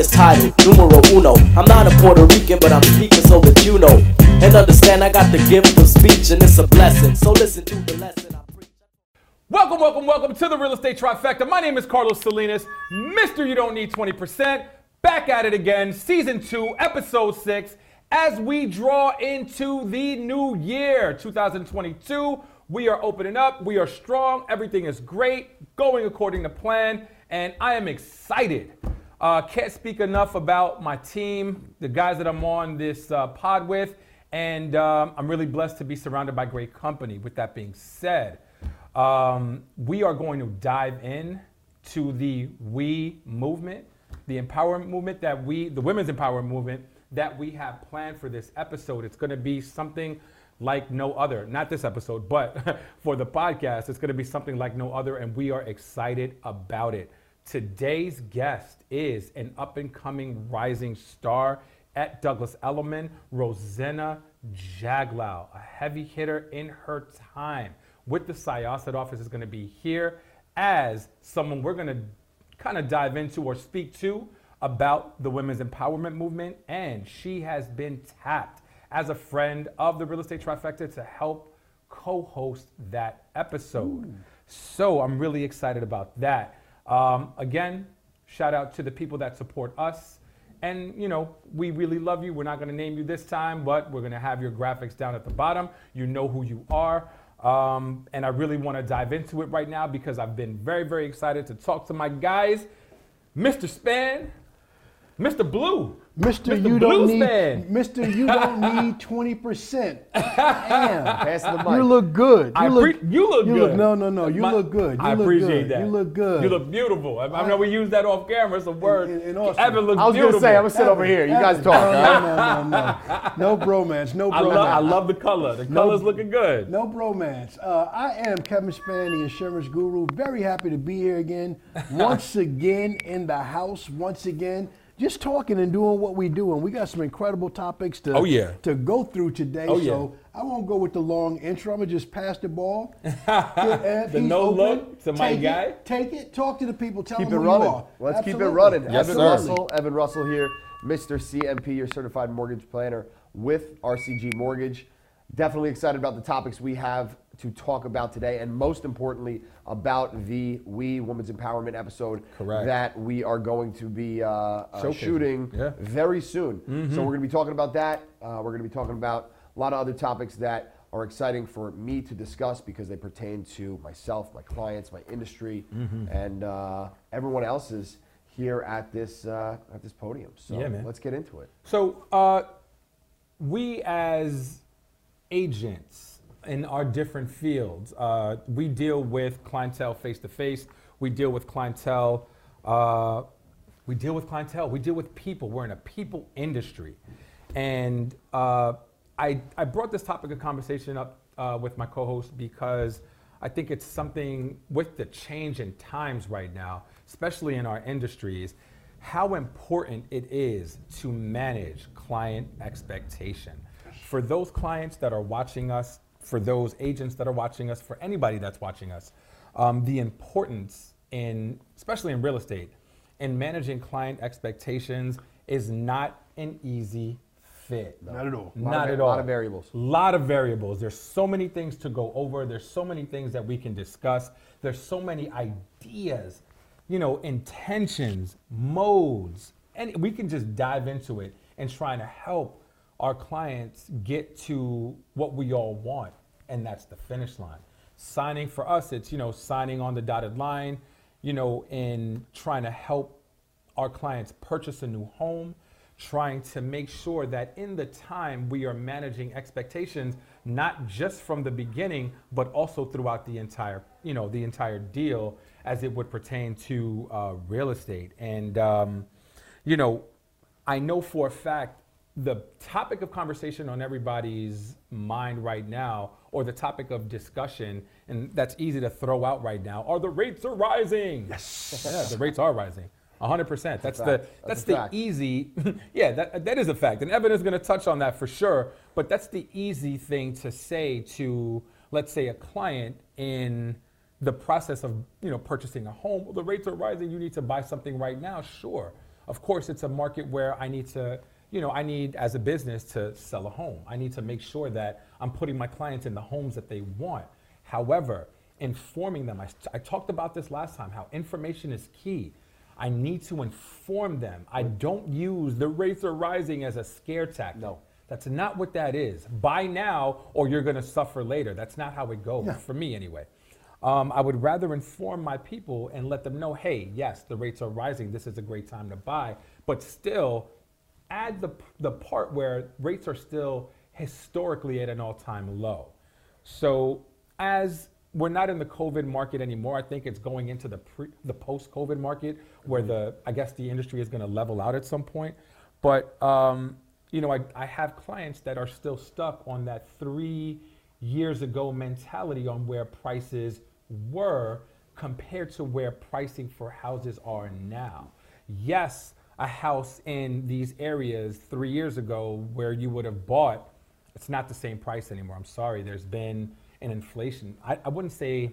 highest title, numero uno. I'm not a Puerto Rican, but I'm speaking so that you know. And understand I got the gift of speech, and it's a blessing. So listen to the lesson. Welcome, welcome, welcome to the Real Estate Trifecta. My name is Carlos Salinas, Mr. You Don't Need 20%. Back at it again, season two, episode six, as we draw into the new year, 2022. We are opening up, we are strong, everything is great, going according to plan, and I am excited. Uh, can't speak enough about my team, the guys that I'm on this uh, pod with, and um, I'm really blessed to be surrounded by great company. With that being said, um, we are going to dive in to the we movement, the empowerment movement that we, the women's empowerment movement that we have planned for this episode. It's going to be something like no other. Not this episode, but for the podcast, it's going to be something like no other, and we are excited about it. Today's guest is an up and coming rising star at Douglas Elliman, Rosanna Jaglow, a heavy hitter in her time with the Syosset office, is going to be here as someone we're going to kind of dive into or speak to about the women's empowerment movement. And she has been tapped as a friend of the Real Estate Trifecta to help co host that episode. So I'm really excited about that. Um, again, shout out to the people that support us. And you know, we really love you. We're not going to name you this time, but we're going to have your graphics down at the bottom. You know who you are. Um, and I really want to dive into it right now because I've been very, very excited to talk to my guys, Mr. Spann, Mr. Blue, Mr. Mr. You Blue don't need, Spann. Mr. You don't need twenty percent. Damn, Pass the mic. you look good. You I look. appre- you look you good. Look, no, no, no. You My- look good. You I look appreciate good. that. You look good. You look beautiful. I, I know we use that off camera. It's a word. And- and also- Evan looks beautiful. I was beautiful. gonna say, I'm gonna sit over here. You guys no, talk. all right? No, no, no, no. No bromance. No I bromance. love, I love the color. The color's looking good. No bromance. Uh, I am Kevin Spann, the insurance guru. Very happy to be here again. Once again in the house. Once again, just talking and doing what we do. And we got some incredible topics to, Oh, yeah. to go through today. Oh, so I won't go with the long intro. I'm going to just pass the ball. The no open. look to my Take guy. It, take it. Talk to the people. Tell Keep it them who running. you are. Let's keep it running. Yes, Evan sir. Russell, Evan Russell here, Mr. CMP, your certified mortgage planner with RCG Mortgage. Definitely excited about the topics we have to talk about today, and most importantly, about the We Women's Empowerment episode Correct. that we are going to be uh, uh, shooting Yeah. very soon. Mm-hmm. So we're going to be talking about that. Uh, we're going to be talking about a lot of other topics that are exciting for me to discuss because they pertain to myself, my clients, my industry, Mm-hmm. and uh, everyone else's here at this uh, at this podium. So Yeah, let's get into it. So, uh, we as agents in our different fields, uh, we deal with clientele face to face. We deal with clientele. Uh, we deal with clientele. We deal with people. We're in a people industry, and uh, I I brought this topic of conversation up uh, with my co-host because I think it's something with the change in times right now, especially in our industries, how important it is to manage client expectation. For those clients that are watching us, for those agents that are watching us, for anybody that's watching us, um, the importance in, especially in real estate, in managing client expectations is not an easy fit. Not at all. Not of- at all. lot of variables. A lot of variables. There's so many things to go over. There's so many things that we can discuss. There's so many ideas, you know, intentions, modes, and we can just dive into it and trying to help our clients get to what we all want, and that's the finish line. Signing for us, it's you know signing on the dotted line, you know, in trying to help our clients purchase a new home, trying to make sure that in the time we are managing expectations, not just from the beginning, but also throughout the entire, you know, the entire deal as it would pertain to uh, real estate. And, um, you know, I know for a fact the topic of conversation on everybody's mind right now, or the topic of discussion, and that's easy to throw out right now, are the rates are rising. Yes. yeah, the rates are rising. 100%. That's, the that's, That's the fact. easy. yeah, that, that is a fact. And Evan is going to touch on that for sure. But that's the easy thing to say to, let's say, a client in the process of you know purchasing a home. Well, the rates are rising. You need to buy something right now. Sure. of course, it's a market where I need to, you know, I need as a business to sell a home. I need to make sure that I'm putting my clients in the homes that they want. However, informing them, I, I talked about this last time, how information is key. I need to inform them. I don't use the rates are rising as a scare tactic. No. That's not what that is. Buy now or you're going to suffer later. That's not how it goes, for me anyway. Um, I would rather inform my people and let them know hey, yes, the rates are rising. This is a great time to buy. But still, add the, the part where rates are still historically at an all time low. So, as we're not in the COVID market anymore, I think it's going into the, pre, the post COVID market where the, I guess the industry is going to level out at some point. But, um, you know, I, I have clients that are still stuck on that three years ago mentality on where prices were compared to where pricing for houses are now. Yes, a house in these areas three years ago where you would have bought, it's not the same price anymore. I'm sorry. There's been an inflation. I, I wouldn't say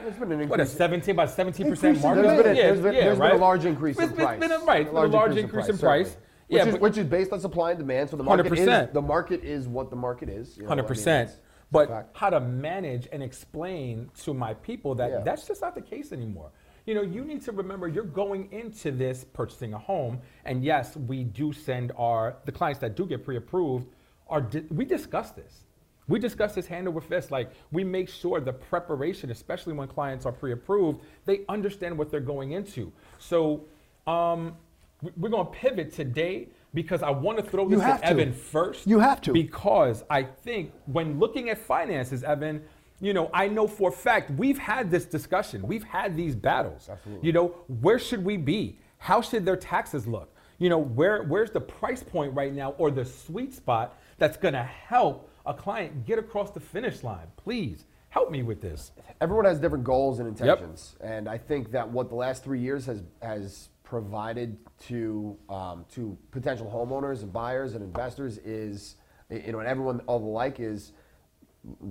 There's been an increase. what a increase. 17 about 17 Increase percent in market. There's been a- Yeah, there's been- yeah, there's been a large increase in been- price. been a- right, A a large increase in price. certainly. Yeah, which, is, but- which is based on supply and demand. So the market 100%. is the market is what the market is. you know, I mean, Hundred percent. it's- it's But how to manage and explain to my people that Yeah. that's just not the case anymore. You know, you need to remember you're going into this purchasing a home, and yes, we do send our the clients that do get pre-approved. Are di- we discuss this? We discuss this hand over fist. Like we make sure the preparation, especially when clients are pre-approved, they understand what they're going into. So um, we- we're going to pivot today because I want to throw You this have to to. Evan first. You have to. Because I think when looking at finances, Evan, you know, I know for a fact we've had this discussion. We've had these battles. Absolutely. You know, where should we be? How should their taxes look? You know, where where's the price point right now or the sweet spot that's going to help a client get across the finish line? Please help me with this. everyone has different goals and intentions, and I think that what the last three years has has provided to um, to potential homeowners and buyers and investors is, you know, and everyone all alike is,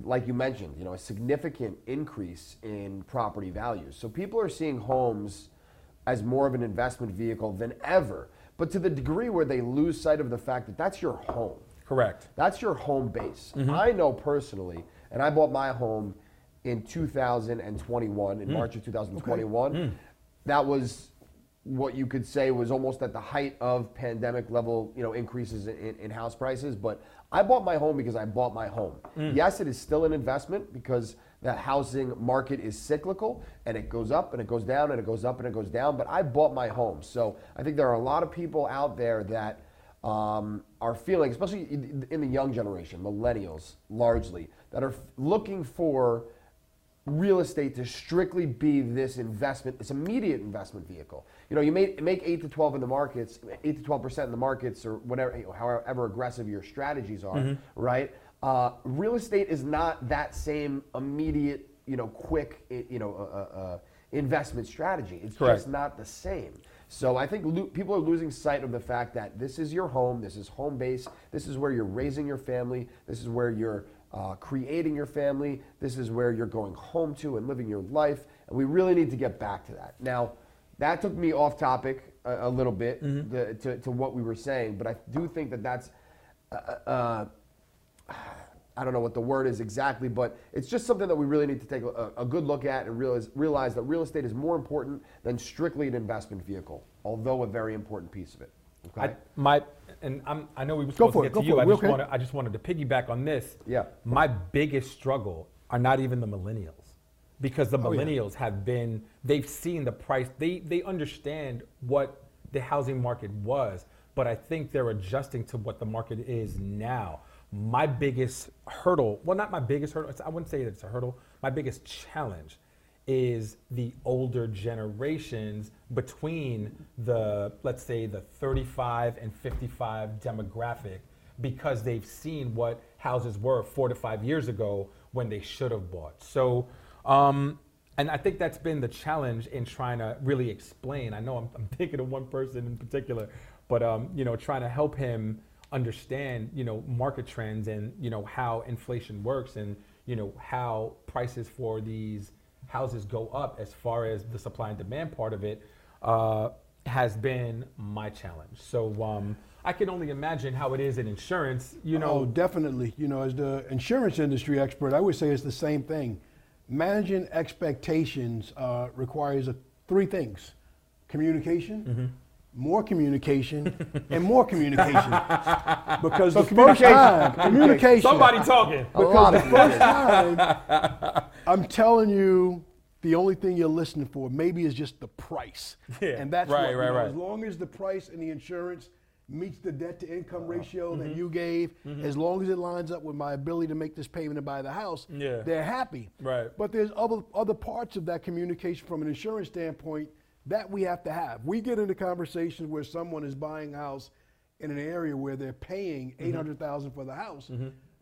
like you mentioned, you know, a significant increase in property values. So people are seeing homes as more of an investment vehicle than ever, but to the degree where they lose sight of the fact that that's your home. Correct. That's your home base. Mm-hmm. I know personally, and I bought my home in 2021, Mm. in March of 2021. Okay. That was what you could say was almost at the height of pandemic level, you know, increases in, in house prices. But I bought my home because I bought my home. Mm. Yes, it is still an investment because the housing market is cyclical and it goes up and it goes down and it goes up and it goes down. But I bought my home. So I think there are a lot of people out there that um, are feeling, especially in, in the young generation, millennials largely, that are f- looking for real estate to strictly be this investment, this immediate investment vehicle. You know, you make, make eight to twelve in the markets, eight to twelve percent in the markets, or whatever, you know, however aggressive your strategies are, right? Uh, real estate is not that same immediate, you know, quick, you know, uh, uh, uh, investment strategy. It's Correct. just not the same. So I think lo- people are losing sight of the fact that this is your home, this is home base, this is where you're raising your family, this is where you're uh, creating your family, this is where you're going home to and living your life, and we really need to get back to that. Now, that took me off topic a, a little bit the, to, to what we were saying, but I do think that that's. Uh, uh, I don't know what the word is exactly, but it's just something that we really need to take a, a good look at and realize, realize that real estate is more important than strictly an investment vehicle, although a very important piece of it. Okay? I, my and I'm, I know we were supposed to get go to you. I just okay. wanted I just wanted to piggyback on this. Yeah. My biggest struggle are not even the millennials, because the Oh, yeah. millennials have been they've seen the price. They they understand what the housing market was, but I think they're adjusting to what the market is now. My biggest hurdle, well, not my biggest hurdle. It's, I wouldn't say that it's a hurdle. My biggest challenge is the older generations between the let's say the 35 and 55 demographic because they've seen what houses were four to five years ago when they should have bought. So um, and i think that's been the challenge in trying to really explain. I know i'm, I'm thinking of one person in particular but um, you know trying to help him understand you know market trends and you know how inflation works and you know how prices for these houses go up as far as the supply and demand part of it uh, has been my challenge. So um, I can only imagine how it is in insurance. You know, oh, definitely. You know, as the insurance industry expert, I would say it's the same thing. Managing expectations uh, requires uh, three things: communication, Mm-hmm. more communication, and more communication. Because the first communication. time, communication. somebody talking. A lot of Because the first time, I'm telling you, the only thing you're listening for maybe is just the price. Yeah, and that's right, what, you right, know, right. As long as the price and the insurance meets the debt to income ratio Mm-hmm. that you gave, as long as it lines up with my ability to make this payment and buy the house, Yeah. they're happy. Right. But there's other other parts of that communication from an insurance standpoint that we have to have. We get into conversations where someone is buying a house in an area where they're paying Mm-hmm. eight hundred thousand for the house,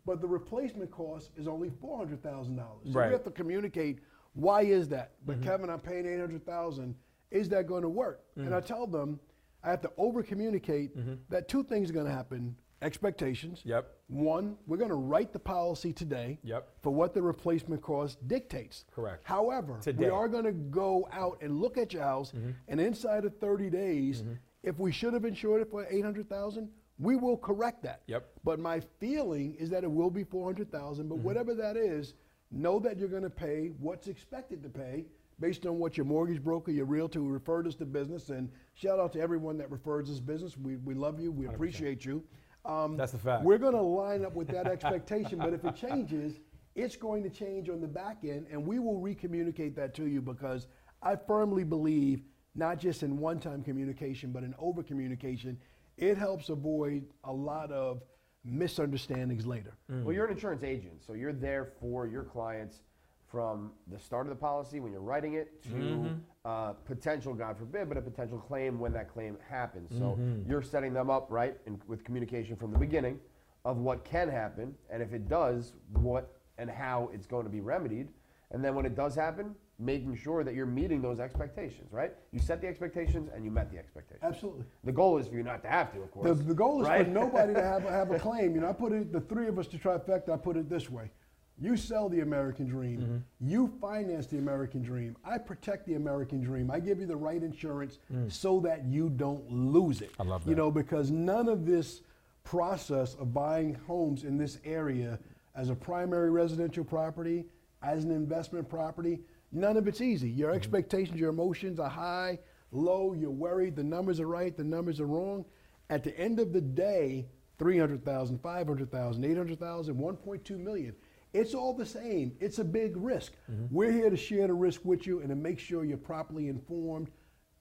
but the replacement cost is only four hundred thousand dollars. So Right. we have to communicate why is that. But mm-hmm. Kevin, I'm paying eight hundred thousand. Is that going to work? And mm. I tell them I have to over communicate mm-hmm. that two things are going to happen: expectations. Yep. One, we're going to write the policy today Yep. for what the replacement cost dictates. Correct. However, Today. we are going to go out and look at your house, mm-hmm. and inside of 30 days, if we should have insured it for 800,000, we will correct that. Yep. But my feeling is that it will be 400,000. But whatever that is, know that you're going to pay what's expected to pay based on what your mortgage broker, your realtor who referred us to business. And shout out to everyone that refers us business. We, we love you. We appreciate you. Um, That's the fact. We're going to line up with that expectation. but if it changes, it's going to change on the back end, and we will recommunicate that to you because I firmly believe not just in one-time communication, but in over communication, it helps avoid a lot of misunderstandings later. Mm. Well, you're an insurance agent, so you're there for your clients from the start of the policy when you're writing it to mm-hmm. uh, potential, God forbid, but a potential claim when that claim happens. So mm-hmm. you're setting them up right in, with communication from the beginning of what can happen, and if it does, what and how it's going to be remedied, and then when it does happen, making sure that you're meeting those expectations. Right? You set the expectations and you met the expectations. Absolutely. The goal is for you not to have to, of course. The, the goal is right? for nobody to have, have a claim. You know, I put it, the three of us to trifecta, I put it this way. You sell the American dream. Mm-hmm. You finance the American dream. I protect the American dream. I give you the right insurance so that you don't lose it. Mm. I love that. You know, because none of this process of buying homes in this area as a primary residential property, as an investment property, none of it's easy. Your mm-hmm. expectations, your emotions are high, low, you're worried, the numbers are right, the numbers are wrong. At the end of the day, 300,000, 500,000, 800,000, 1.2 million. It's all the same. It's a big risk. Mm-hmm. We're here to share the risk with you and to make sure you're properly informed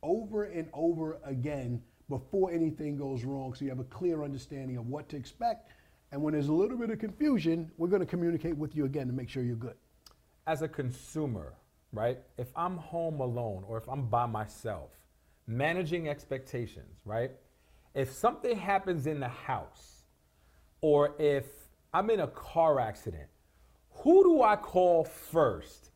over and over again before anything goes wrong so you have a clear understanding of what to expect. And when there's a little bit of confusion, we're going to communicate with you again to make sure you're good. as a consumer, right? If I'm home alone or if I'm by myself, managing expectations, right? If something happens in the house or if I'm in a car accident, who do I call first?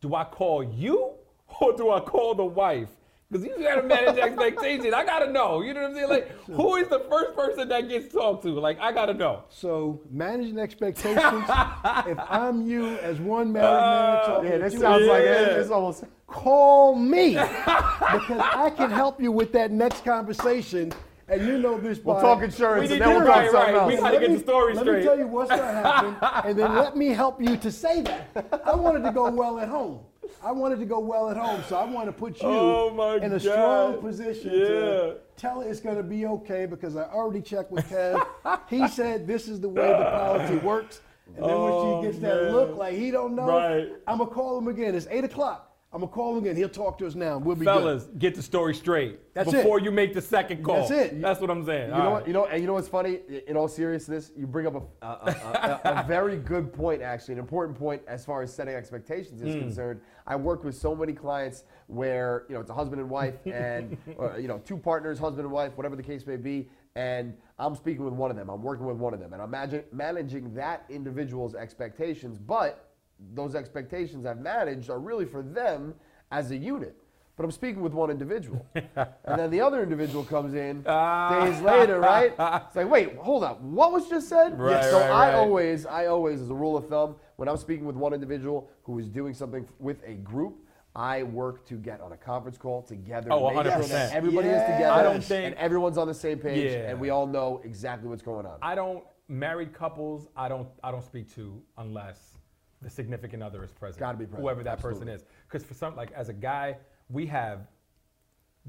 Do I call you or do I call the wife? Because you gotta manage expectations. I gotta know. You know what I'm saying? Like, who is the first person that gets talked to? Like, I gotta know. So managing expectations. if I'm you as one married man uh, talking yeah, that sounds like Yeah. it. This almost. call me because I can help you with that next conversation. And you know this. We'll by- talk insurance We and need then we'll talk right, something right. We gotta get the story let straight. me tell you what's going to happen, and then let me help you to say that. I wanted to go well at home. I wanted to go well at home, so I want to put you Oh, my in a strong position Yeah. to tell it it's going to be okay because I already checked with Kev. he said this is the way the policy works. And then Oh, when she gets that oh, look like he don't know, Right. I'm gonna call him again. It's eight o'clock. I'm gonna call him again. He'll talk to us now. We'll be Fellas, get the story straight That's before it. you make the second call. That's it. That's what I'm saying. You All know right. what? You know, and you know what's funny? In all seriousness, you bring up a, a, a, a, a very good point, actually, an important point as far as setting expectations is hmm. concerned. I work with so many clients where you know it's a husband and wife, and or, you know two partners, husband and wife, whatever the case may be, and I'm speaking with one of them. I'm working with one of them, and I'm managing that individual's expectations. But those expectations I've managed are really for them as a unit. But I'm speaking with one individual. and then the other individual comes in Ah. days later, right? It's like, wait, hold up. What was just said? Right, so right, I right. always, I always, as a rule of thumb, when I'm speaking with one individual who is doing something with a group, I work to get on a conference call together. Oh, make sure 100%. that Everybody is together. I don't think- and everyone's on the same page, Yeah. and we all know exactly what's going on. I don't married couples. I don't. I don't speak to unless the significant other is present. Gotta be present, Whoever that absolutely. person is. Because for some, like as a guy, we have.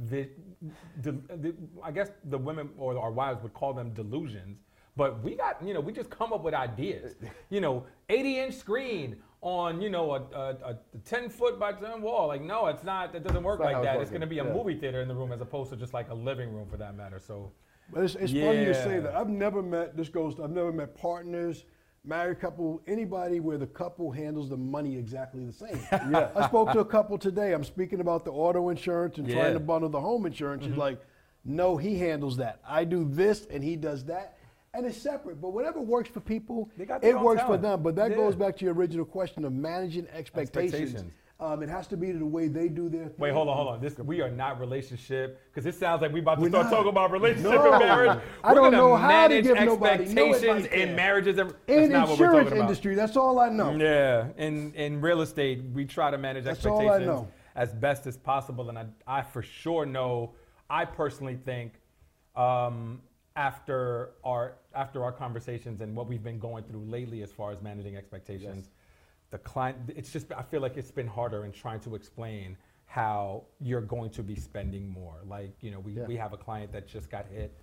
The, the, the, I guess the women or our wives would call them delusions, but we got you know we just come up with ideas. You know, 80 inch screen on you know a, a, a 10 foot by 10 wall. Like no, it's not. It doesn't work not like that. It's going to be a Yeah. movie theater in the room as opposed to just like a living room for that matter. So But it's, it's funny you say that. I've never met, this goes, I've never met partners, married couple, anybody where the couple handles the money exactly the same. yeah. I spoke to a couple today. I'm speaking about the auto insurance and Yeah. trying to bundle the home insurance. Mm-hmm. He's like, no, he handles that. I do this and he does that. And it's separate, but whatever works for people, They got their it works talent. for them. But that Yeah. goes back to your original question of managing expectations. Expectations. Um, it has to be the way they do their thing. Wait, hold on, hold on. This we are not relationship because it sounds like we about to We're start not. talking about relationship No. and marriage. I We're don't gonna know how to manage give nobody no expectations advice in marriages. and- That's In not what we're insurance talking about. industry, that's all I know. Yeah, in in real estate, we try to manage That's all I expectations know. as best as possible, and I, I for sure know. I personally think um, after our after our conversations and what we've been going through lately, as far as managing expectations, the client, it's just I feel like it's been harder in trying to explain how you're going to be spending more. Like you know, we we have a client that just got hit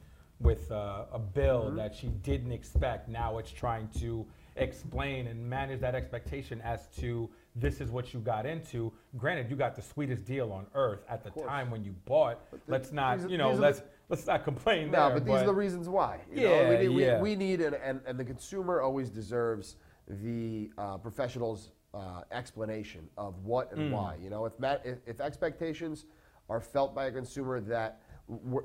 with uh, a bill Mm-hmm. that she didn't expect. Now it's trying to explain and manage that expectation as to this is what you got into. Granted, you got the sweetest deal on earth at the time when you bought. Let's not, you know, let's let's not complain No, there. but these are the reasons why. you know? Yeah, we need, yeah. We, we need an, and, and the consumer always deserves the uh, professional's uh, explanation of what and why. You know, if, ma- if if expectations are felt by a consumer that,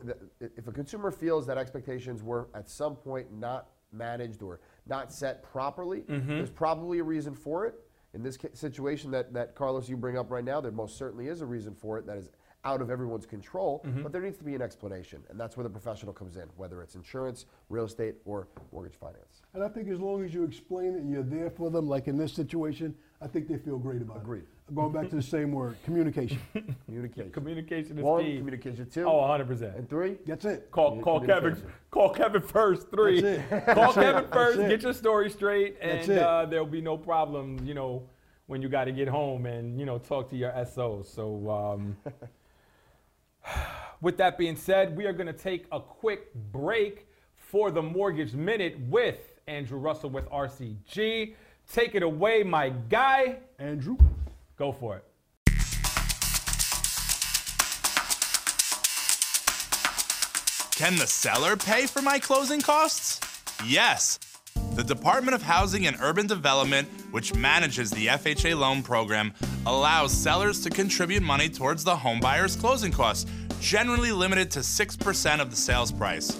that if a consumer feels that expectations were at some point not managed or not set properly, Mm-hmm. there's probably a reason for it. In this ca- situation that, that Carlos you bring up right now, there most certainly is a reason for it that is out of everyone's control, Mm-hmm. but there needs to be an explanation, and that's where the professional comes in, whether it's insurance, real estate, or mortgage finance. And I think as long as you explain it and you're there for them, like in this situation, I think they feel great about Agreed. it. Agreed. Going back to the same word, communication. Communication. communication is One, key. communication two. Oh, 100 percent. and three. That's it. Call call Kevin. Call Kevin first. Three. That's it. Call Kevin first. That's it. Get your story straight, That's and it. uh, there'll be no problem. You know, when you got to get home and you know talk to your SOs. So, um, with that being said, we are going to take a quick break for the Mortgage Minute with Andrew Russell with RCG. Take it away, my guy. Andrew. Go for it. Can the seller pay for my closing costs? Yes. The Department of Housing and Urban Development, which manages the FHA loan program, allows sellers to contribute money towards the homebuyer's closing costs, generally limited to 6% of the sales price.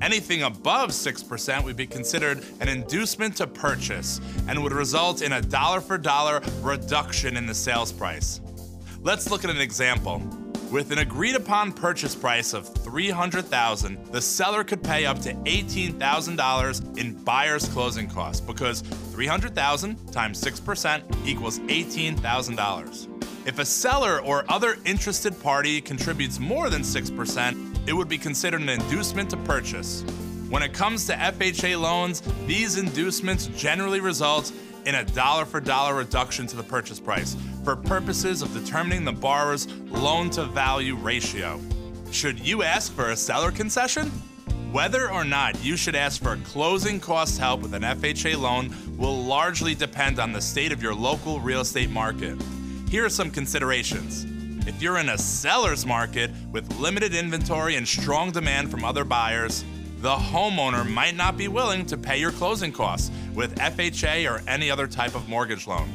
Anything above 6% would be considered an inducement to purchase and would result in a dollar for dollar reduction in the sales price. Let's look at an example. With an agreed upon purchase price of 300,000, the seller could pay up to $18,000 in buyer's closing costs because 300,000 times 6% equals $18,000. If a seller or other interested party contributes more than 6%, it would be considered an inducement to purchase. When it comes to FHA loans, these inducements generally result in a dollar for dollar reduction to the purchase price for purposes of determining the borrower's loan to value ratio. Should you ask for a seller concession? Whether or not you should ask for closing cost help with an FHA loan will largely depend on the state of your local real estate market. Here are some considerations. If you're in a seller's market with limited inventory and strong demand from other buyers, the homeowner might not be willing to pay your closing costs with FHA or any other type of mortgage loan.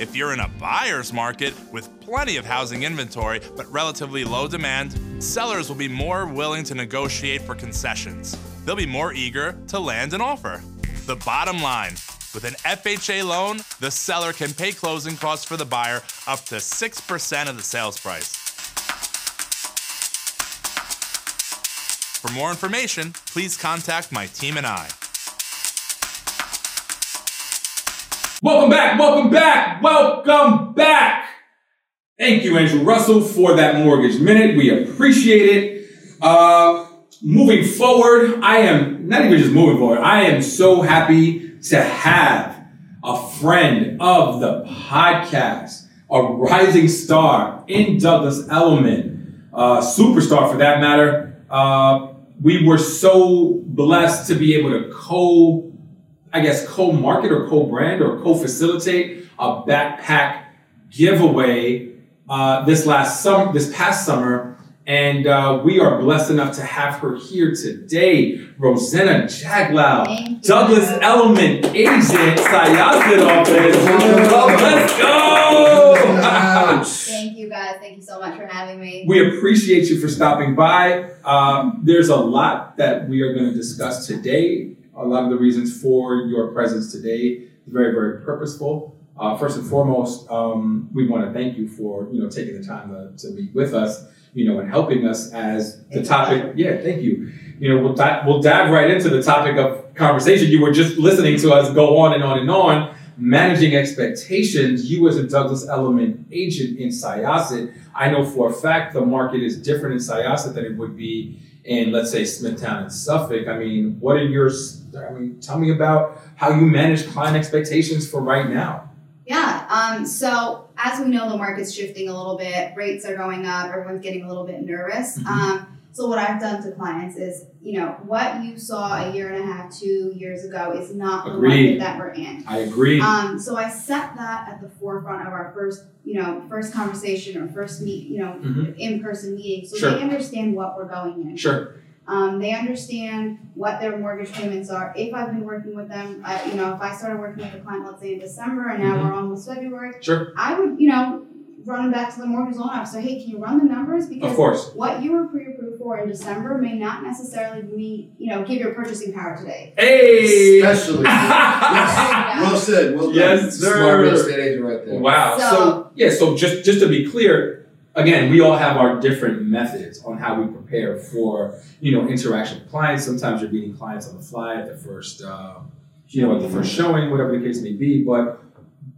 If you're in a buyer's market with plenty of housing inventory but relatively low demand, sellers will be more willing to negotiate for concessions. They'll be more eager to land an offer. The bottom line with an FHA loan, the seller can pay closing costs for the buyer up to 6% of the sales price. For more information, please contact my team and I. Welcome back, welcome back, welcome back. Thank you, Andrew Russell, for that mortgage minute. We appreciate it. Uh, moving forward, I am not even just moving forward, I am so happy to have a friend of the podcast, a rising star in Douglas Elliman, uh, superstar for that matter. Uh, we were so blessed to be able to co, I guess, co-market or co-brand or co-facilitate a backpack giveaway uh, this last summer, this past summer, and uh, we are blessed enough to have her here today, Rosanna Jaglow, Douglas Elliman agent, Syosset office. Let's go! Thank you guys. Thank you so much for having me. We appreciate you for stopping by. Um, there's a lot that we are going to discuss today. A lot of the reasons for your presence today is very, very purposeful. Uh, first and foremost, um, we want to thank you for you know taking the time to, to meet with us, you know, and helping us as the topic. Yeah, thank you. You know, we'll di- we'll dive right into the topic of conversation. You were just listening to us go on and on and on, managing expectations. You as a Douglas Elliman agent in Syosset, I know for a fact the market is different in Syosset than it would be in, let's say, Smithtown and Suffolk. I mean, what are your, I mean, tell me about how you manage client expectations for right now. Yeah. Um, so as we know, the market's shifting a little bit. Rates are going up. Everyone's getting a little bit nervous. Mhm. Um, so what I've done to clients is, you know, what you saw a year and a half, two years ago is not the Agreed. market that we're in. I agree. Um, so I set that at the forefront of our first, you know, first conversation or first meet, you know, Mhm. in-person meeting, so Sure. they understand what we're going in. Sure. Um, they understand what their mortgage payments are. If I've been working with them, I, you know, if I started working with a client, let's say in December, and now Mhm. we're almost February, Sure. I would, you know, run them back to the mortgage loan officer. Hey, can you run the numbers? Because Of course. what you were pre-approved for in December may not necessarily meet, you know, give your purchasing power today. Hey! Especially. Well said. Well Yes, sir. Smart real estate agent right there. Wow. So, So- yeah, so just just to be clear, again, we all have our different methods on how we prepare for you know interaction with clients. Sometimes you're meeting clients on the fly at the first uh, you know at the first showing, whatever the case may be. But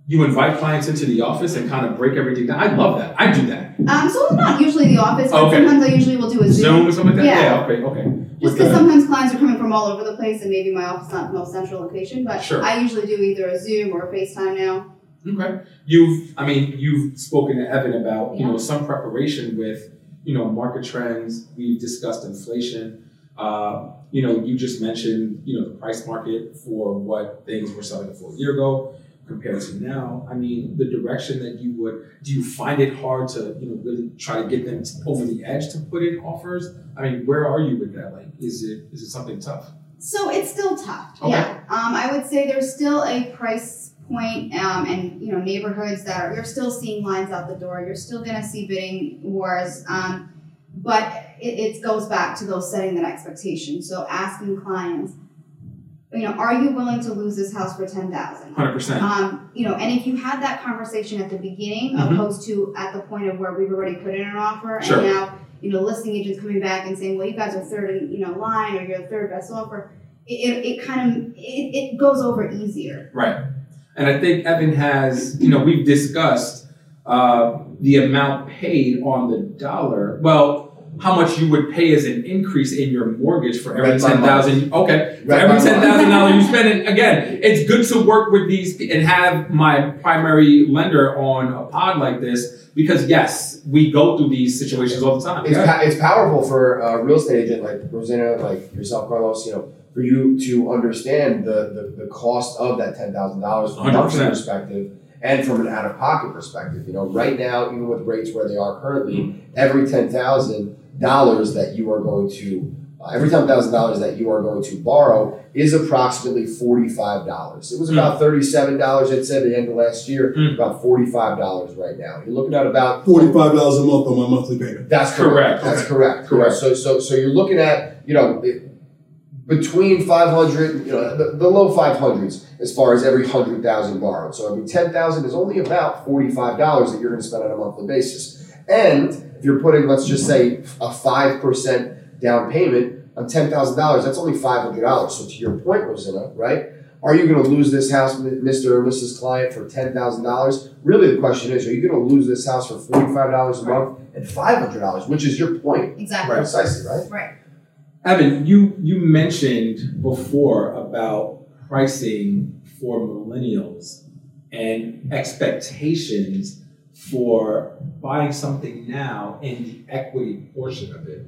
you invite clients into the office and kind of break everything down. I love that. I do that. Um, so it's not usually the office, but Okay. sometimes I usually will do a Zoom or something like that. Yeah. okay. Okay. Just because sometimes clients are coming from all over the place, and maybe my office is not the most central location, but Sure. I usually do either a Zoom or a FaceTime now. Okay. You've, I mean, you've spoken to Evan about, you know, some preparation with, you know, market trends. We've discussed inflation. Uh, you know, you just mentioned, you know, the price market for what things were selling for a year ago compared to now. I mean, the direction that you would, do you find it hard to, you know, really try to get them t- over the edge to put in offers? I mean, where are you with that? Like, is it, is it something tough? So it's still tough. Okay. Yeah. Um, I would say there's still a price point, um, and you know neighborhoods that are you're still seeing lines out the door. You're still gonna see bidding wars. Um, but it, it goes back to those setting that expectation. So asking clients, you know, are you willing to lose this house for ten thousand? 100%. Um, you know, and if you had that conversation at the beginning, Mhm. opposed to at the point of where we've already put in an offer, Sure. and now you know listing agents coming back and saying, well, you guys are third in you know line, or you're the third best offer, it, it, it kind of it, it goes over easier. Right. And I think Evan has, you know, we've discussed uh, the amount paid on the dollar. Well, how much you would pay as an increase in your mortgage for every Read ten thousand. Okay, for Read every my ten mind. thousand dollars you spend. And again, it's good to work with these and have my primary lender on a pod like this because yes, we go through these situations all the time. It's, pa- it's powerful for a real estate agent like Rosanna, like yourself, Carlos, you know, for you to understand the, the, the cost of that $10,000 from a monthly 100%. perspective and from an out of pocket perspective. You know, right now, even with rates where they are currently, every $10,000 that you are going to, uh, every $10,000 that you are going to borrow is approximately $45. It was about $37, I'd say, at the end of last year, Mm. about $45 right now. You're looking at about Forty-five dollars a month on my monthly payment. that's Correct. correct. That's correct. Correct. So so so you're looking at you know it- between 500 you know the, the low 500s as far as every 100,000 borrowed. So every 10,000 is only about $45 that you're going to spend on a monthly basis. And if you're putting let's just say a 5% down payment on $10,000, that's only $500. So to your point Rosanna, right? are you going to lose this house, Mr. or Mrs. Client, for ten thousand dollars? Really, the question is, are you going to lose this house for forty-five dollars a month and five hundred dollars, which is your point Exactly. Right. precisely, right? Right. Evan, you you mentioned before about pricing for millennials and expectations for buying something now and the equity portion of it.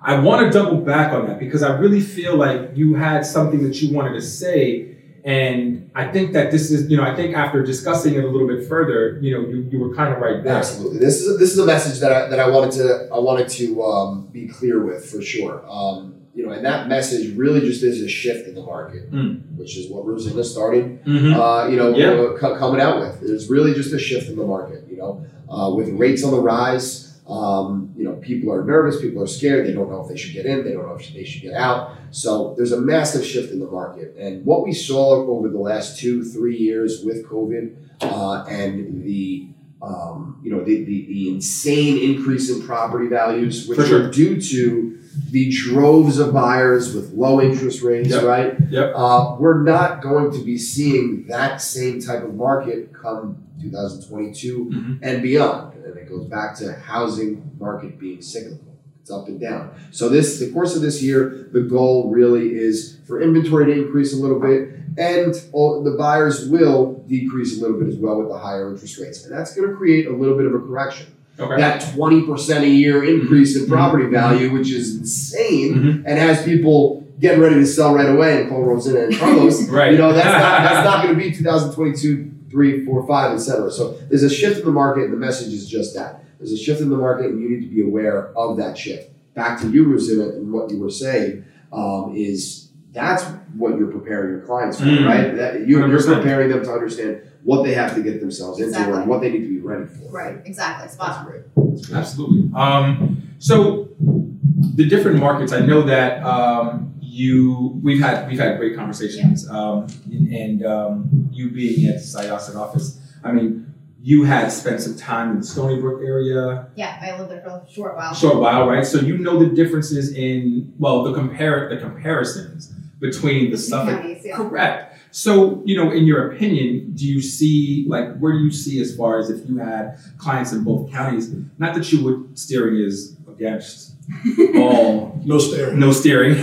I want to double back on that because I really feel like you had something that you wanted to say. And I think that this is, you know, I think after discussing it a little bit further, you know, you, you were kind of right there. Absolutely. This is this is a message that I, that I wanted to I wanted to um, be clear with for sure. Um, you know, and that message really just is a shift in the market, Mm. which is what Rosina started. Mhm. Uh, you know, Yeah. co- coming out with. It's really just a shift in the market. You know, uh, with rates on the rise. Um, you know, people are nervous. People are scared. They don't know if they should get in. They don't know if they should get out. So there's a massive shift in the market. And what we saw over the last two, three years with COVID uh, and the um, you know the, the, the insane increase in property values, which sure. are due to the droves of buyers with low interest rates, Yep. right? Yep. Uh, we're not going to be seeing that same type of market come 2022 Mhm. and beyond. And it goes back to housing market being cyclical. It's up and down. So this, the course of this year, the goal really is for inventory to increase a little bit, and all, the buyers will decrease a little bit as well with the higher interest rates, and that's going to create a little bit of a correction. Okay. That twenty percent a year increase in Mhm. property value, which is insane, Mhm. and has people getting ready to sell right away and call Rosina and Carlos. Right. You know, that's not that's not going to be 2022, three, four, five, etc. So there's a shift in the market, and the message is just that. There's a shift in the market, and you need to be aware of that shift. Back to you, Rosina, and what you were saying um, is that's what you're preparing your clients for, Mm. right? That you, you're preparing them to understand what they have to get themselves into Exactly. and what they need to be ready for. Right. Exactly. Spot That's on. great. That's great. Absolutely. Um, so the different markets, I know that um, you we've had we've had great conversations, um, and um, you being at the Syosset office, I mean, you had spent some time in the Stony Brook area, Yeah, I lived there for a short while. short while, right? So you know the differences in well, the compare the comparisons between the Two Suffolk counties, yeah. Correct. So, you know, in your opinion, do you see, like, where do you see as far as if you had clients in both counties? Not that you would, steering is against all, No steering. no steering.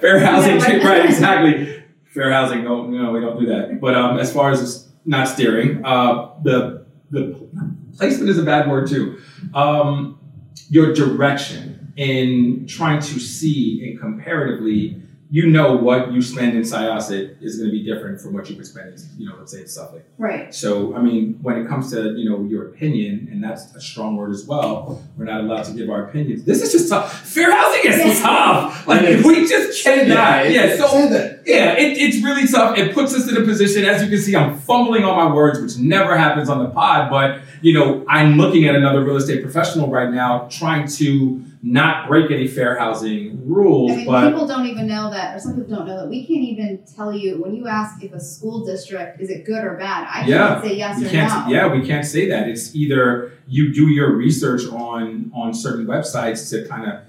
Fair housing, Yeah, right. right, exactly. Fair housing, no, no, we don't do that. But um, as far as not steering, uh, the, the placement is a bad word too. Um, your direction in trying to see and comparatively, you know what you spend in Syosset is going to be different from what you would spend in, you know, let's say in Suffolk. Right. So, I mean, when it comes to, you know, your opinion, and that's a strong word as well, we're not allowed to give our opinions. This is just tough. Fair housing is Yeah. tough. Like, It is. we just cannot. Yeah, so Say that. yeah, it, it's really tough. It puts us in a position, as you can see, I'm fumbling on my words, which never happens on the pod. But you know, I'm looking at another real estate professional right now, trying to not break any fair housing rules. I mean, but people don't even know that, or some people don't know that. We can't even tell you when you ask if a school district is it good or bad. I Yeah. can't say yes or no. Yeah, we can't say that. It's either you do your research on on certain websites to kind of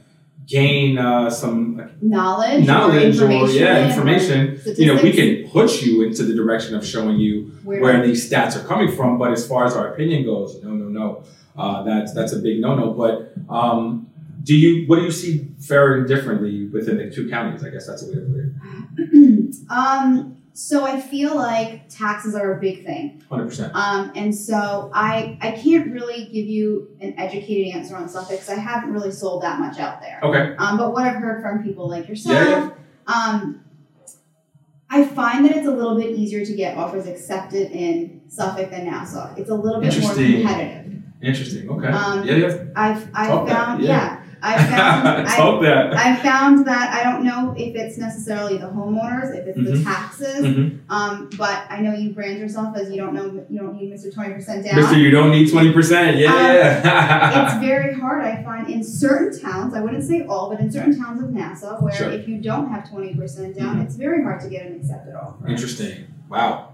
gain uh, some Knowledge, knowledge or or information, yeah or information. You know, we can push you into the direction of showing you where, where these stats are coming from. But as far as our opinion goes, no, no, no. Uh, that's that's a big no-no. But um, do you what do you see faring differently within the two counties? I guess that's a way to put it. um, so I feel like taxes are a big thing. Hundred percent. Um, and so I I can't really give you an educated answer on Suffolk because I haven't really sold that much out there. Okay. Um, but what I've heard from people like yourself, Yeah, um, I find that it's a little bit easier to get offers accepted in Suffolk than Nassau. It's a little bit more competitive. Interesting. Okay. Um, yeah, yeah. I've I've Talk found yeah. yeah. I've found Let's I, hope that. I found that I don't know if it's necessarily the homeowners, if it's the Mhm. taxes, Mhm. um, but I know you brand yourself as you don't know you don't need Mr. Twenty percent down. Mister, you don't need twenty percent. Yeah, Um, yeah. it's very hard, I find, in certain towns, I wouldn't say all, but in certain towns of Nassau, where Sure. if you don't have 20% down, Mhm. it's very hard to get an accepted offer. Interesting. Wow.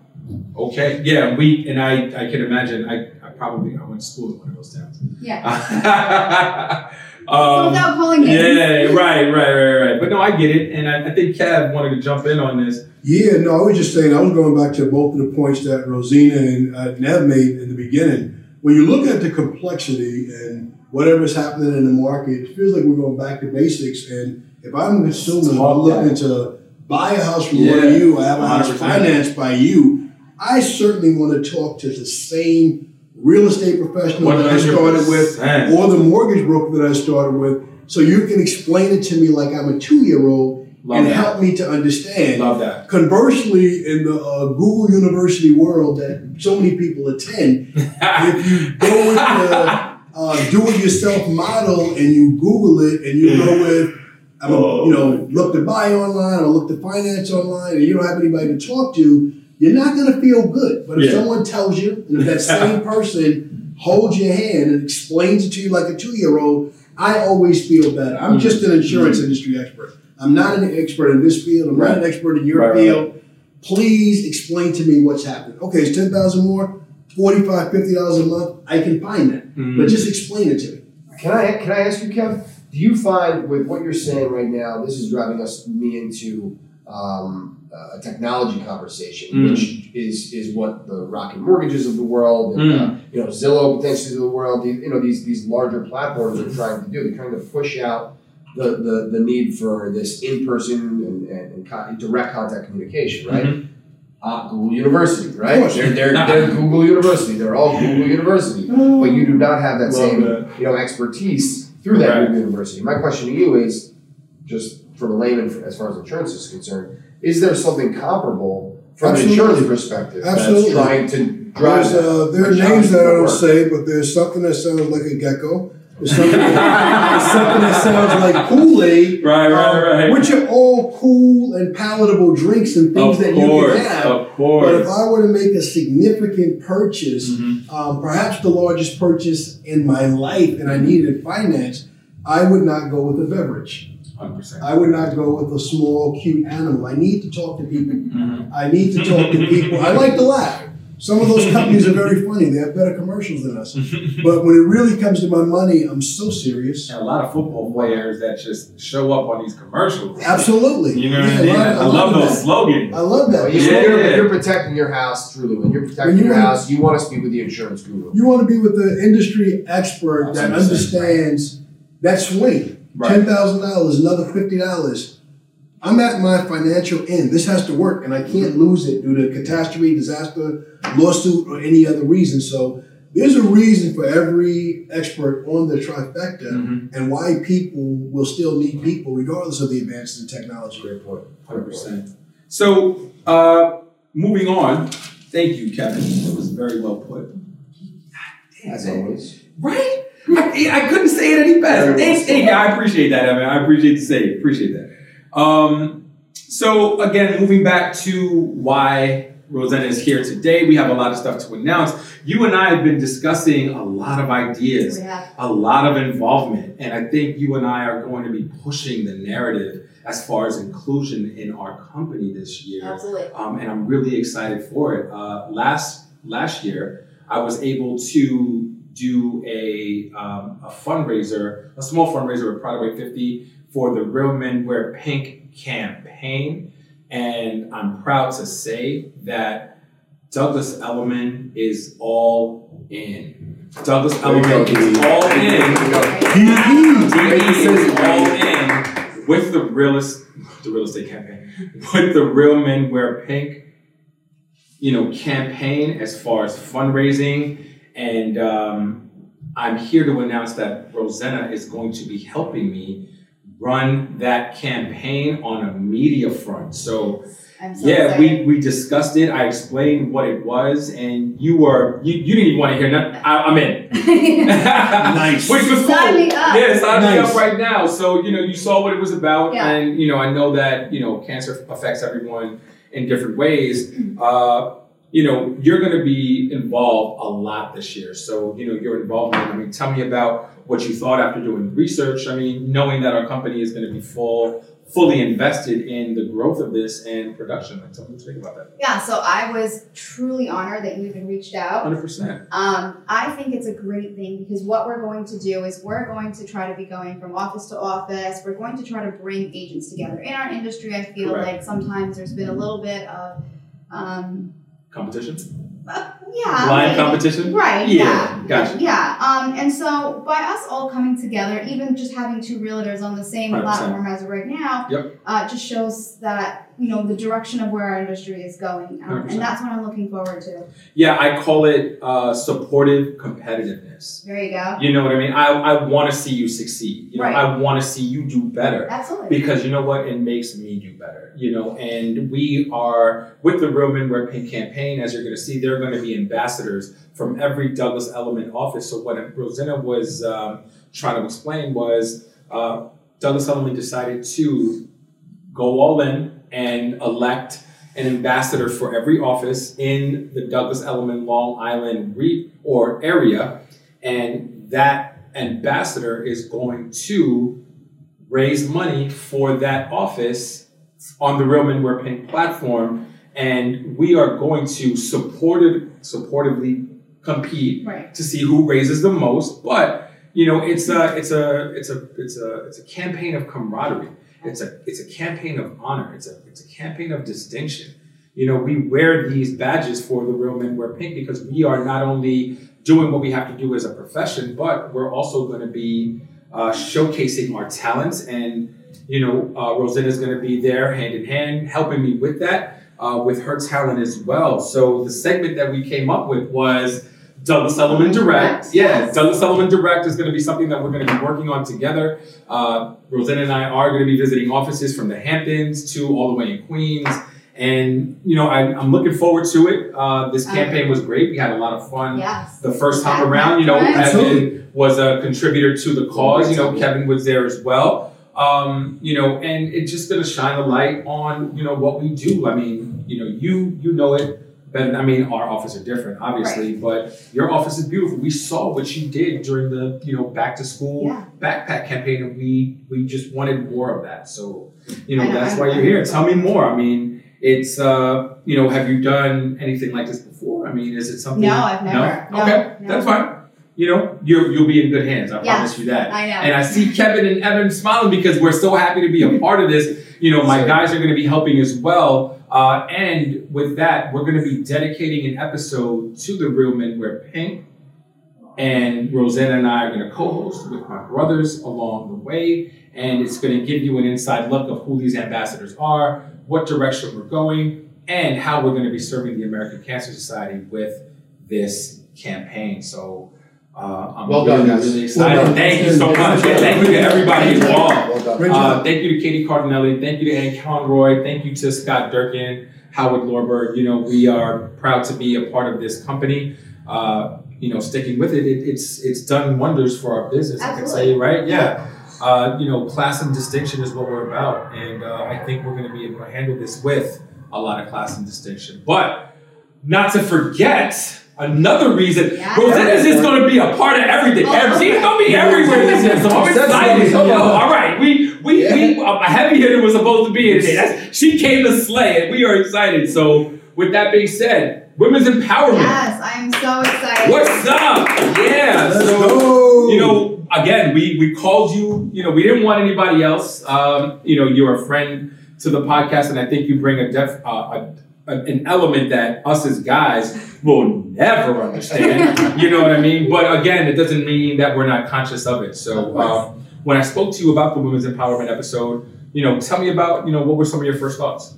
Okay, yeah, we and I. I can imagine. I, I probably I went to school in one of those towns. Yeah. um, Without calling names. yeah, right, right, right, right. But no, I get it, and I, I think Kev wanted to jump in on this. Yeah, no, I was just saying, I was going back to both of the points that Rosina and uh, Nev made in the beginning. When you look at the complexity and whatever's happening in the market, it feels like we're going back to basics. And if I'm a consumer, I'm looking to buy a house from one of you, I have a house financed by you, I certainly want to talk to the same real estate professional that I started with 100%. or the mortgage broker that I started with so you can explain it to me like I'm a two year old and that. help me to understand. Love that. Conversely, in the uh, Google University world that so many people attend, if you go with the uh, do-it-yourself model and you Google it and you go with, I'm a, you know, look to buy online or look to finance online, and you don't have anybody to talk to, you're not going to feel good. But if Yeah. someone tells you, and if that same person holds your hand and explains it to you like a two-year-old, I always feel better. I'm just an insurance industry expert. I'm not an expert in this field. I'm not an expert in your Right, right, field. Please explain to me what's happening. Okay, it's ten thousand more, $45, 50 dollars a month. I can find that, Mhm. but just explain it to me. Can I can I ask you, Kev? Do you find with what you're saying right now, this is driving us me into um, a technology conversation, Mm. which is is what the Rocket Mortgages of the world and uh, you know Zillow potentially of the world, these, you know these these larger platforms are trying to do. They're trying to push out the the, the need for this in person and, and, and con- direct contact communication, right? Mhm. Uh, Google University, right? They're, they're, they're Google University. They're all Google University, but you do not have that Love same that. you know expertise through that Right. Google University. My question to you is, just from a layman, as far as insurance is concerned, is there something comparable from Absolutely. an insurance perspective Absolutely. that's trying to drive There's, uh, there are names that I don't don't work. say, but there's something that sounds like a gecko. There's something, there's something that sounds like Kool-Aid. Right, right, um, right. Which are all cool and palatable drinks and things Of that course, you can have. of course. But if I were to make a significant purchase, Mhm. um, perhaps the largest purchase in my life, and I needed finance, I would not go with a beverage. 100%. I would not go with a small, cute animal. I need to talk to people. Mhm. I need to talk to people. I like to laugh. Some of those companies are very funny. They have better commercials than us. But when it really comes to my money, I'm so serious. And a lot of football players that just show up on these commercials. Absolutely. You know what Yeah, I mean? I, lot- I, a lot love those that. slogans. I love that. Well, you, Yeah, when you're, yeah. you're protecting your house, truly, when you're protecting When you your house, you want to speak with the insurance guru. You want to be with the industry expert that understands that swing. Right. Ten thousand dollars, another fifty dollars. I'm at my financial end. This has to work, and I can't lose it due to catastrophe, disaster, lawsuit, or any other reason. So there's a reason for every expert on the trifecta, Mhm. and why people will still need people regardless of the advances in technology. Great point. Hundred percent. So, uh, moving on. Thank you, Kevin. That was very well put. As always. Right? I, I couldn't say it any better. Very Thank, thank you. I appreciate that, Evan. I appreciate the save. Appreciate that. Um, so again, moving back to why Rosanna is here today, we have a lot of stuff to announce. You and I have been discussing a lot of ideas. We a lot of involvement. And I think you and I are going to be pushing the narrative as far as inclusion in our company this year. Absolutely. Um, and I'm really excited for it. Uh, last last year, I was able to do a, um, a fundraiser, a small fundraiser with Pride Away 50 for the Real Men Wear Pink campaign. And I'm proud to say that Douglas Elliman is all in. Douglas Elliman is all in. you go. DE Great is all in with the the real estate campaign, with the Real Men Wear Pink, you know, campaign as far as fundraising, and um, I'm here to announce that Rosanna is going to be helping me run that campaign on a media front. So so yeah, excited. we, we discussed it. I explained what it was, and you were you, you didn't even want to hear nothing. I, I'm in. Nice. Which was cool. Sign me up. Yeah, sign me up right now. So, you know, you saw what it was about. Yeah. And, you know, I know that, you know, cancer affects everyone in different ways. Uh, you know, you're going to be involved a lot this year. So, you know, your involvement. I mean, tell me about what you thought after doing research. I mean, knowing that our company is going to be full, fully invested in the growth of this and production. Like, tell me what you think about that. Yeah, so I was truly honored that you even reached out. Hundred percent. Um, I think it's a great thing because what we're going to do is we're going to try to be going from office to office. We're going to try to bring agents together. In our industry, I feel Correct. like sometimes there's been a little bit of, um, Competition. uh, yeah, Blind competition. Right. Yeah, Yeah. gotcha. Yeah. Um, and so by us all coming together, even just having two realtors on the same 100%. platform as right now, Yep. uh, just shows that you know the direction of where our industry is going, um, and that's what I'm looking forward to. Yeah, I call it uh, supportive competitiveness. There you go. You know what I mean? I, I want to see you succeed. You know, Right. I want to see you do better. Absolutely. because you know what it makes me do better you know and we are with the real men wear pink campaign as you're going to see they're going to be ambassadors from every Douglas Elliman office so what rosanna was um, trying to explain was uh, Douglas Elliman decided to go all in and elect an ambassador for every office in the Douglas Elliman long island re- or area and that ambassador is going to raise money for that office on the Real Men Wear Pink platform, and we are going to supportive, supportively compete right. to see who raises the most. But you know, it's a, it's a, it's a, it's a, it's a campaign of camaraderie. It's a, it's a campaign of honor. It's a, it's a campaign of distinction. You know, we wear these badges for the Real Men Wear Pink because we are not only doing what we have to do as a profession, but we're also going to be uh, showcasing our talents. And, you know, uh, is going to be there hand in hand, helping me with that, uh, with her talent as well. So the segment that we came up with was Douglas Elliman Direct. Yeah, Yes. Douglas Elliman Direct is going to be something that we're going to be working on together. Uh, Rosanna and I are going to be visiting offices from the Hamptons to all the way in Queens. And, you know, I, I'm looking forward to it. Uh, this campaign was great. We had a lot of fun Yes. the first time Exactly. around. You know, Right. Evan was a contributor to the cause. You know, Kevin was there as well. Um, you know, and it's just going to shine a light on you know what we do. I mean, you know, you you know it better. I mean, our office are different, obviously, but your office is beautiful. We saw what you did during the you know back to school Yeah. backpack campaign, and we we just wanted more of that. So, you know, know, that's why you're here. Tell me more. I mean, it's uh, you know, have you done anything like this before? I mean, is it something? No, I've never. No, okay, no. that's fine. You know, you you'll be in good hands. I Yes, promise you that. I know. And I see Kevin and Evan smiling because we're so happy to be a part of this. You know, my guys are going to be helping as well. Uh, and with that, we're going to be dedicating an episode to the Real Men Wear Pink. And Rosanna and I are going to co-host with my brothers along the way, and it's going to give you an inside look of who these ambassadors are, what direction we're going, and how we're going to be serving the American Cancer Society with this campaign. So. Uh, I'm Well done, guys. really excited. Well done. Thank you so much. And thank you to everybody involved. Well Uh, thank you to Katie Cardinelli. Thank you to Ann Conroy. Thank you to Scott Durkin, Howard Lorber. You know, we are proud to be a part of this company. Uh, you know, sticking with it, it, it's it's done wonders for our business. I can tell Absolutely. right? Yeah. Uh, you know, class and distinction is what we're about, and uh, I think we're going to be able to handle this with a lot of class and distinction. But not to forget. Another reason, Yeah. Rosanna's is going to be a part of everything. Oh, She's going to be everywhere this year, so I'm excited. Yo, all right, we we, we a heavy hitter was supposed to be in there. That's, she came to slay, and we are excited. So, with that being said, women's empowerment. Yes, I am so excited. What's up? Yeah. Let's so, go. you know, again, we we called you. You know, we didn't want anybody else. Um, you know, you're a friend to the podcast, and I think you bring a def uh, a, a, an element that us as guys will never understand. you know what I mean? But again, it doesn't mean that we're not conscious of it. So um, when I spoke to you about the women's empowerment episode, you know, tell me about you know what were some of your first thoughts?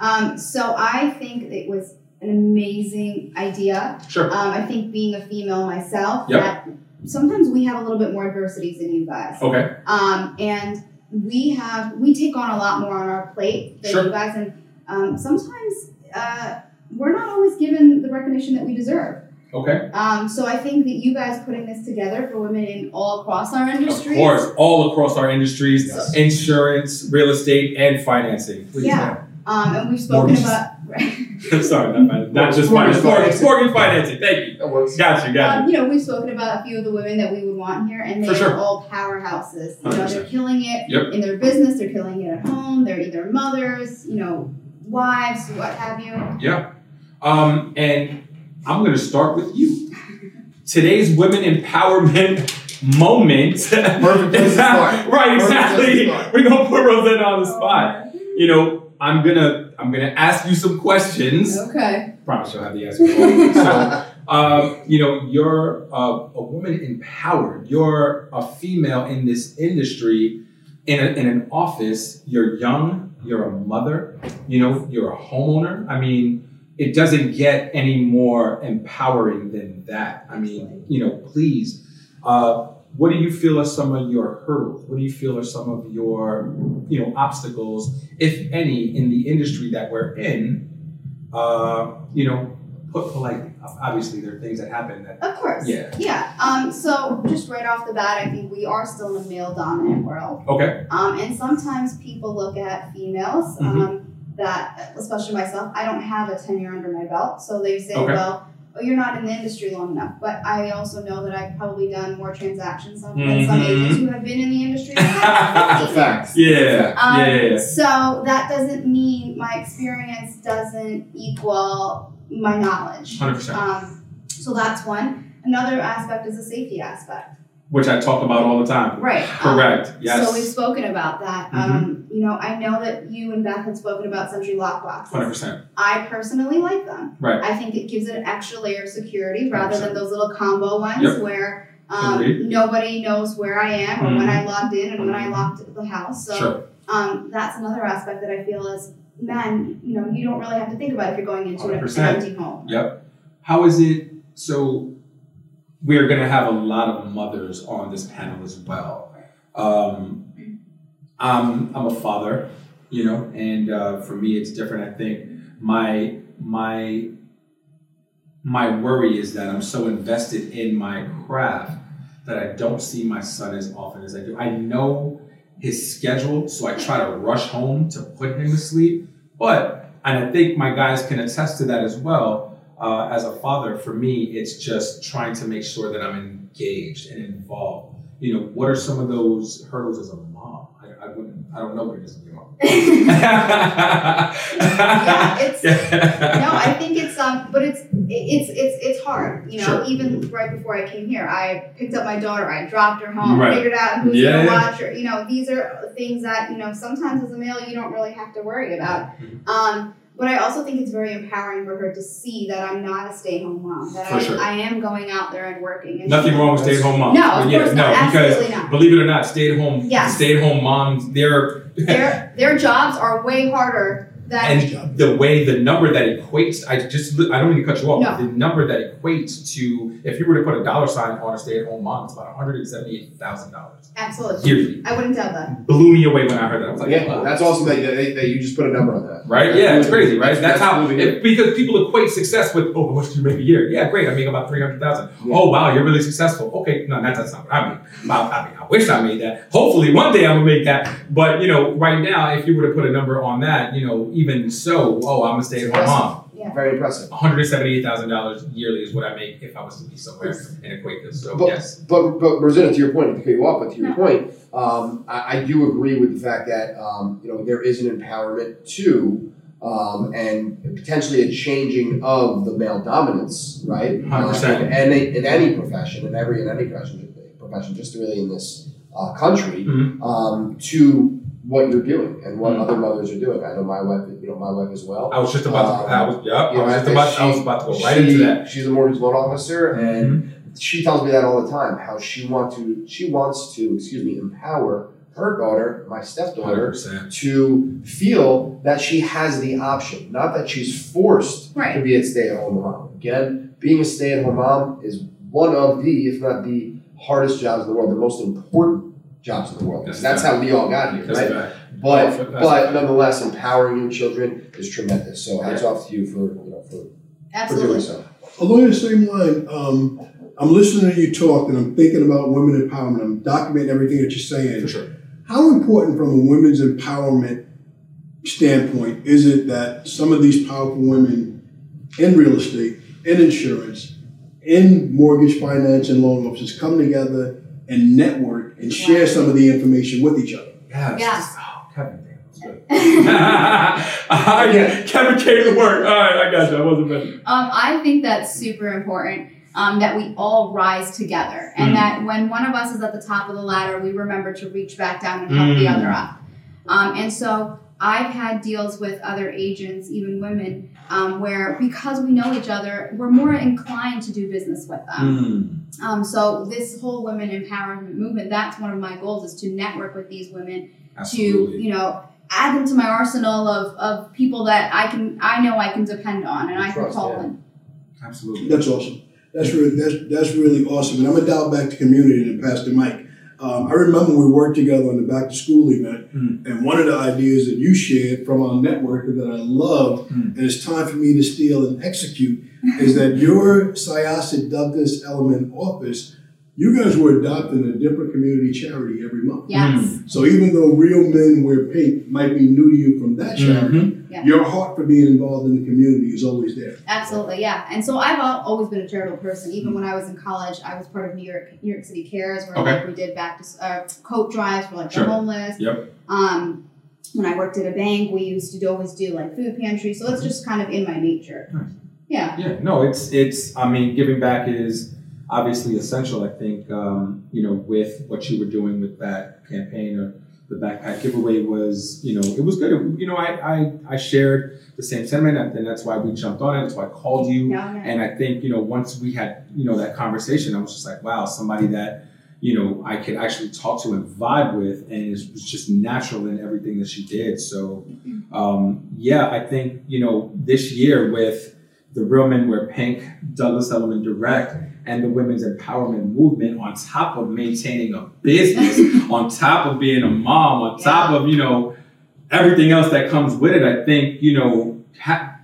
Um, so I think it was an amazing idea. Sure. Um, I think being a female myself, Yep. that sometimes we have a little bit more adversities than you guys. Okay. Um, and we have we take on a lot more on our plate than Sure. you guys, and um, sometimes uh, we're not always given the recognition that we deserve. Okay. Um, so I think that you guys putting this together for women in all across our Of industry. course, all across our industries, Yes. insurance, real estate, and financing. Please, Yeah. Um, and we've spoken Mortgages. about Sorry, not, finance, not just Mortgage finance. Mortgage, financing. mortgage financing. Thank you. That works. Got you, got Um, you know, we've spoken about a few of the women that we would want here, and they For sure. are all powerhouses. You know, they're killing it Yep. in their business, they're killing it at home, they're either mothers, you know, wives, what have you. you. Yeah. Um, and I'm going to start with you. Today's women empowerment moment. Perfect place to start. right, Perfect place exactly. to start. We're gonna put Rosanna on the spot. You know, I'm gonna I'm gonna ask you some questions. Okay. Promise you'll have the answer. so, um, you know, you're uh, a woman empowered. You're a female in this industry, in, a, in an office. You're young. You're a mother. You know, you're a homeowner. I mean, it doesn't get any more empowering than that. I mean, you know, please. Uh, what do you feel are some of your hurdles? What do you feel are some of your, you know, obstacles, if any, in the industry that we're in? Uh, you know, put politely. Obviously, there are things that happen that. Of course. Yeah. Yeah. Um, so just right off the bat, I think we are still in a male dominant world. Okay. Um, and sometimes people look at females, Mm-hmm. um, that, especially myself, I don't have a tenure under my belt. So they say, Okay. well, oh, you're not in the industry long enough. But I also know that I've probably done more transactions than than some agents who have been in the industry. for That's a 15 fact. Yeah. Um, yeah. Yeah. yeah. So that doesn't mean my experience doesn't equal my knowledge. 100%. Um, so that's one. Another aspect is the safety aspect. Which I talk about all the time. Right. um, Correct. yes. So we've spoken about that. Um, you know, I know that you and Beth had spoken about SentriLock boxes. Hundred percent. I personally like them. Right. I think it gives it an extra layer of security rather than those little combo ones Yep. where um, nobody knows where I am or when Mhm. I logged in and when I locked the house. So Sure. um, that's another aspect that I feel is men, you know, you don't really have to think about if you're going into an 100%. empty home. Yep. How is it? So we're going to have a lot of mothers on this panel as well. Um, I'm I'm a father, you know, and uh, for me it's different. I think my my my worry is that I'm so invested in my craft that I don't see my son as often as I do. I know his schedule, so I try to rush home to put him to sleep. But and I think my guys can attest to that as well. Uh, as a father, for me, it's just trying to make sure that I'm engaged and involved. You know, what are some of those hurdles as a mom? I, I wouldn't. I don't know what it is to be a. Yeah, it's- no, I think it's um, but it's it's it's it's hard. You know, Sure. even right before I came here, I picked up my daughter, I dropped her home, Right. figured out who's Yeah, gonna watch her. You know, these are things that you know sometimes as a male you don't really have to worry about. Mhm. Um, but I also think it's very empowering for her to see that I'm not a stay-at-home mom. That I, sure. I am going out there and working. And Nothing wrong with stay-at-home moms. No, of yeah, course no, not. because Absolutely not. believe it or not, stay-at-home Yes. stay-at-home moms, they're Their their jobs are way harder than and the way the number that equates, I just I don't mean to cut you off. No. The number that equates to if you were to put a dollar sign on a stay-at-home mom, it's about one hundred and seventy-eight thousand dollars absolutely. yearly. I wouldn't doubt that. Blew me away when I heard that. I was like, Yeah, wow. that's awesome that, that, that you just put a number on that. Right? Yeah, it's crazy, right? That's, how moving it, because people equate success with oh, how much do you make a year? Yeah, great, I make about three hundred thousand. Oh wow, you're really successful. Okay, no, that's, that's not what I mean. Well, I mean, I wish I made that. Hopefully, one day I'm gonna make that. But you know, right now, if you were to put a number on that, you know, even so, oh, I'm a stay-at-home mom. Very impressive. One hundred seventy-eight thousand dollars yearly is what I make if I was to be somewhere and equate this. So But, yes, but, but Rosanna, to your point, not to cut you off, but to your No. point, um, I, I do agree with the fact that um, you know there is an empowerment to um, and potentially a changing of the male dominance, right? 100%. Uh, in, any, in any profession, in every in any profession, profession, just really in this uh, country, Mhm. um, to what you're doing and what Mhm. other mothers are doing. I know my wife, you know, my wife as well. I was just about to. I was. Yep. You I was just about. she- I was about to go right she- into that. She's a mortgage loan officer, and Mhm. she tells me that all the time. How she want to, she wants to, excuse me, empower her daughter, my Hundred stepdaughter, percent. to feel that she has the option, not that she's forced to be a stay-at-home mom. Again, being a stay-at-home mom is one of the, if not the hardest jobs in the world, the most important jobs in the world. That's That's, how we all got here, right? a. But That's but nonetheless, empowering your children is tremendous. So hats off to you for you know for, for doing so. Along the same line, um, I'm listening to you talk and I'm thinking about women empowerment. I'm documenting everything that you're saying. For sure. How important, from a women's empowerment standpoint is it that some of these powerful women in real estate, in insurance, in mortgage finance and loan offices come together and network and share Yeah. some of the information with each other? Yes. Yes. Oh, Kevin, damn, that's good. yeah, Kevin came to work. All right, I got you. I wasn't ready. Um, I think that's super important. Um, that we all rise together, and Mm. that when one of us is at the top of the ladder, we remember to reach back down and help the Mm. other up. Um, and so I've had deals with other agents, even women, um, where because we know each other, we're more inclined to do business with them. Mm. Um, so this whole women empowerment movement, that's one of my goals is to network with these women to, you know, add them to my arsenal of, of people that I can I know I can depend on and I can Trust, call yeah. in. Absolutely. That's awesome. That's really that's that's really awesome. And I'm gonna dial back to community and pass the mic. Um, I remember we worked together on the back to school event, Mm. and one of the ideas that you shared from our network that I love, Mm. and it's time for me to steal and execute, is that your Syosset Douglas Elliman office, you guys were adopting a different community charity every month. Yes. So even though Real Men Wear Pink might be new to you from that charity, Mhm. Yeah. your heart for being involved in the community is always there. Absolutely, yeah. And so I've always been a charitable person. Even when I was in college, I was part of New York New York City Cares, where Okay. like we did back to s- uh, coat drives for like Sure. the homeless. Yep. Um, when I worked at a bank, we used to always do like food pantry. So it's just kind of in my nature. Nice. Yeah. Yeah, no, it's it's. I mean, giving back is obviously essential. I think um, you know with what you were doing with that campaign or the backpack giveaway was you know it was good. You know, I I, I shared the same sentiment, and that's why we jumped on it. That's why I called you. Yeah, yeah. And I think you know once we had you know that conversation, I was just like, wow, somebody that you know I could actually talk to and vibe with, and it was just natural in everything that she did. So um, yeah, I think you know this year with the Real Men Wear Pink, Douglas Elliman Direct, and the women's empowerment movement, on top of maintaining a business, on top of being a mom, on top of you know everything else that comes with it, I think you know. Ha-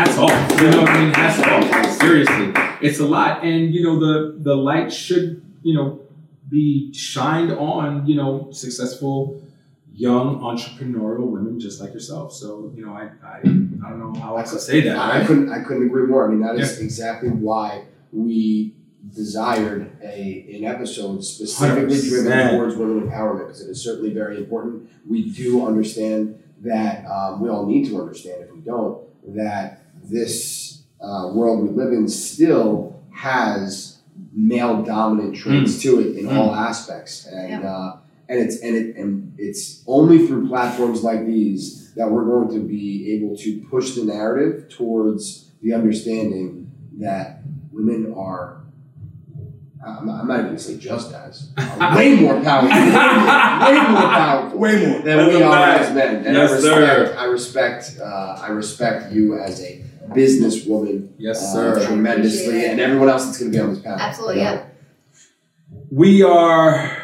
hats off. You know what I mean? Hats off. Like, seriously, it's a lot, and you know the the light should you know be shined on you know successful young entrepreneurial women just like yourself. So you know I I, I don't know how else to say that. I couldn't I couldn't agree more. I mean, that is exactly why we desired a an episode specifically driven 100%. towards women empowerment because it is certainly very important. We do understand that um, we all need to understand if we don't that this uh, world we live in still has male dominant traits to it in Mm. all aspects and uh, and it's and it and it's only through platforms like these that we're going to be able to push the narrative towards the understanding that women are I'm not, I'm not even going to say just as are way more powerful, way more powerful Way more. than we are as men. And Yes, I respect, sir. I respect, uh, I respect you as a businesswoman Yes, uh, sir. tremendously, and everyone else that's going to be on this panel. Absolutely, You know? yeah. We are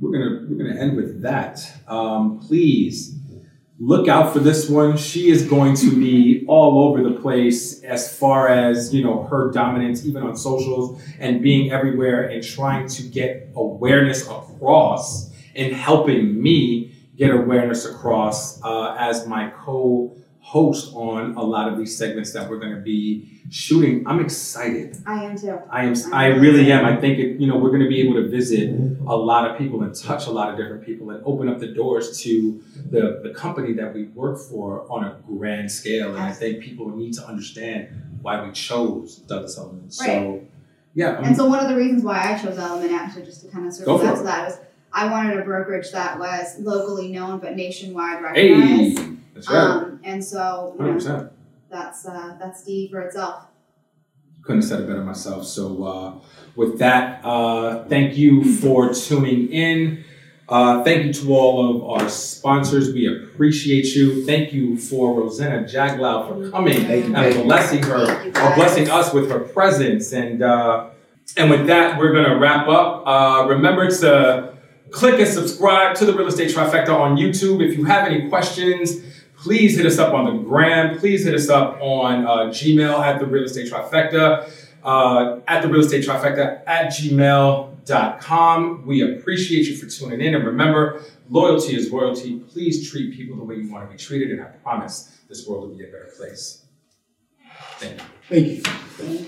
we're gonna we're gonna end with that. Um, please look out for this one. She is going to be all over the place as far as you know her dominance, even on socials and being everywhere and trying to get awareness across and helping me get awareness across uh, as my co-host on a lot of these segments that we're going to be shooting. I'm excited. I am too. I am. I really am. I think it, you know we're going to be able to visit a lot of people and touch a lot of different people and open up the doors to the the company that we work for on a grand scale. And I think people need to understand why we chose Douglas Elliman. So, yeah. I'm- And so one of the reasons why I chose Elliman, actually, just to kind of circle back to that, was I wanted a brokerage that was locally known but nationwide hey, recognized. That's right. Um, and so you Hundred know, that's uh, that's D for itself. couldn't have said it better myself. So, uh, with that, uh, thank you for tuning in. Uh, thank you to all of our sponsors. We appreciate you. Thank you for Rosanna Jaglow for coming Thank you, and blessing her, or blessing us with her presence. And uh, and with that, we're gonna wrap up. Uh, remember to click and subscribe to the Real Estate Trifecta on YouTube. If you have any questions, please hit us up on the gram. Please hit us up on uh, Gmail at the Real Estate Trifecta, uh, at the Real Estate Trifecta at gmail.com. We appreciate you for tuning in. And remember, loyalty is royalty. Please treat people the way you want to be treated, and I promise this world will be a better place. Thank you. Thank you.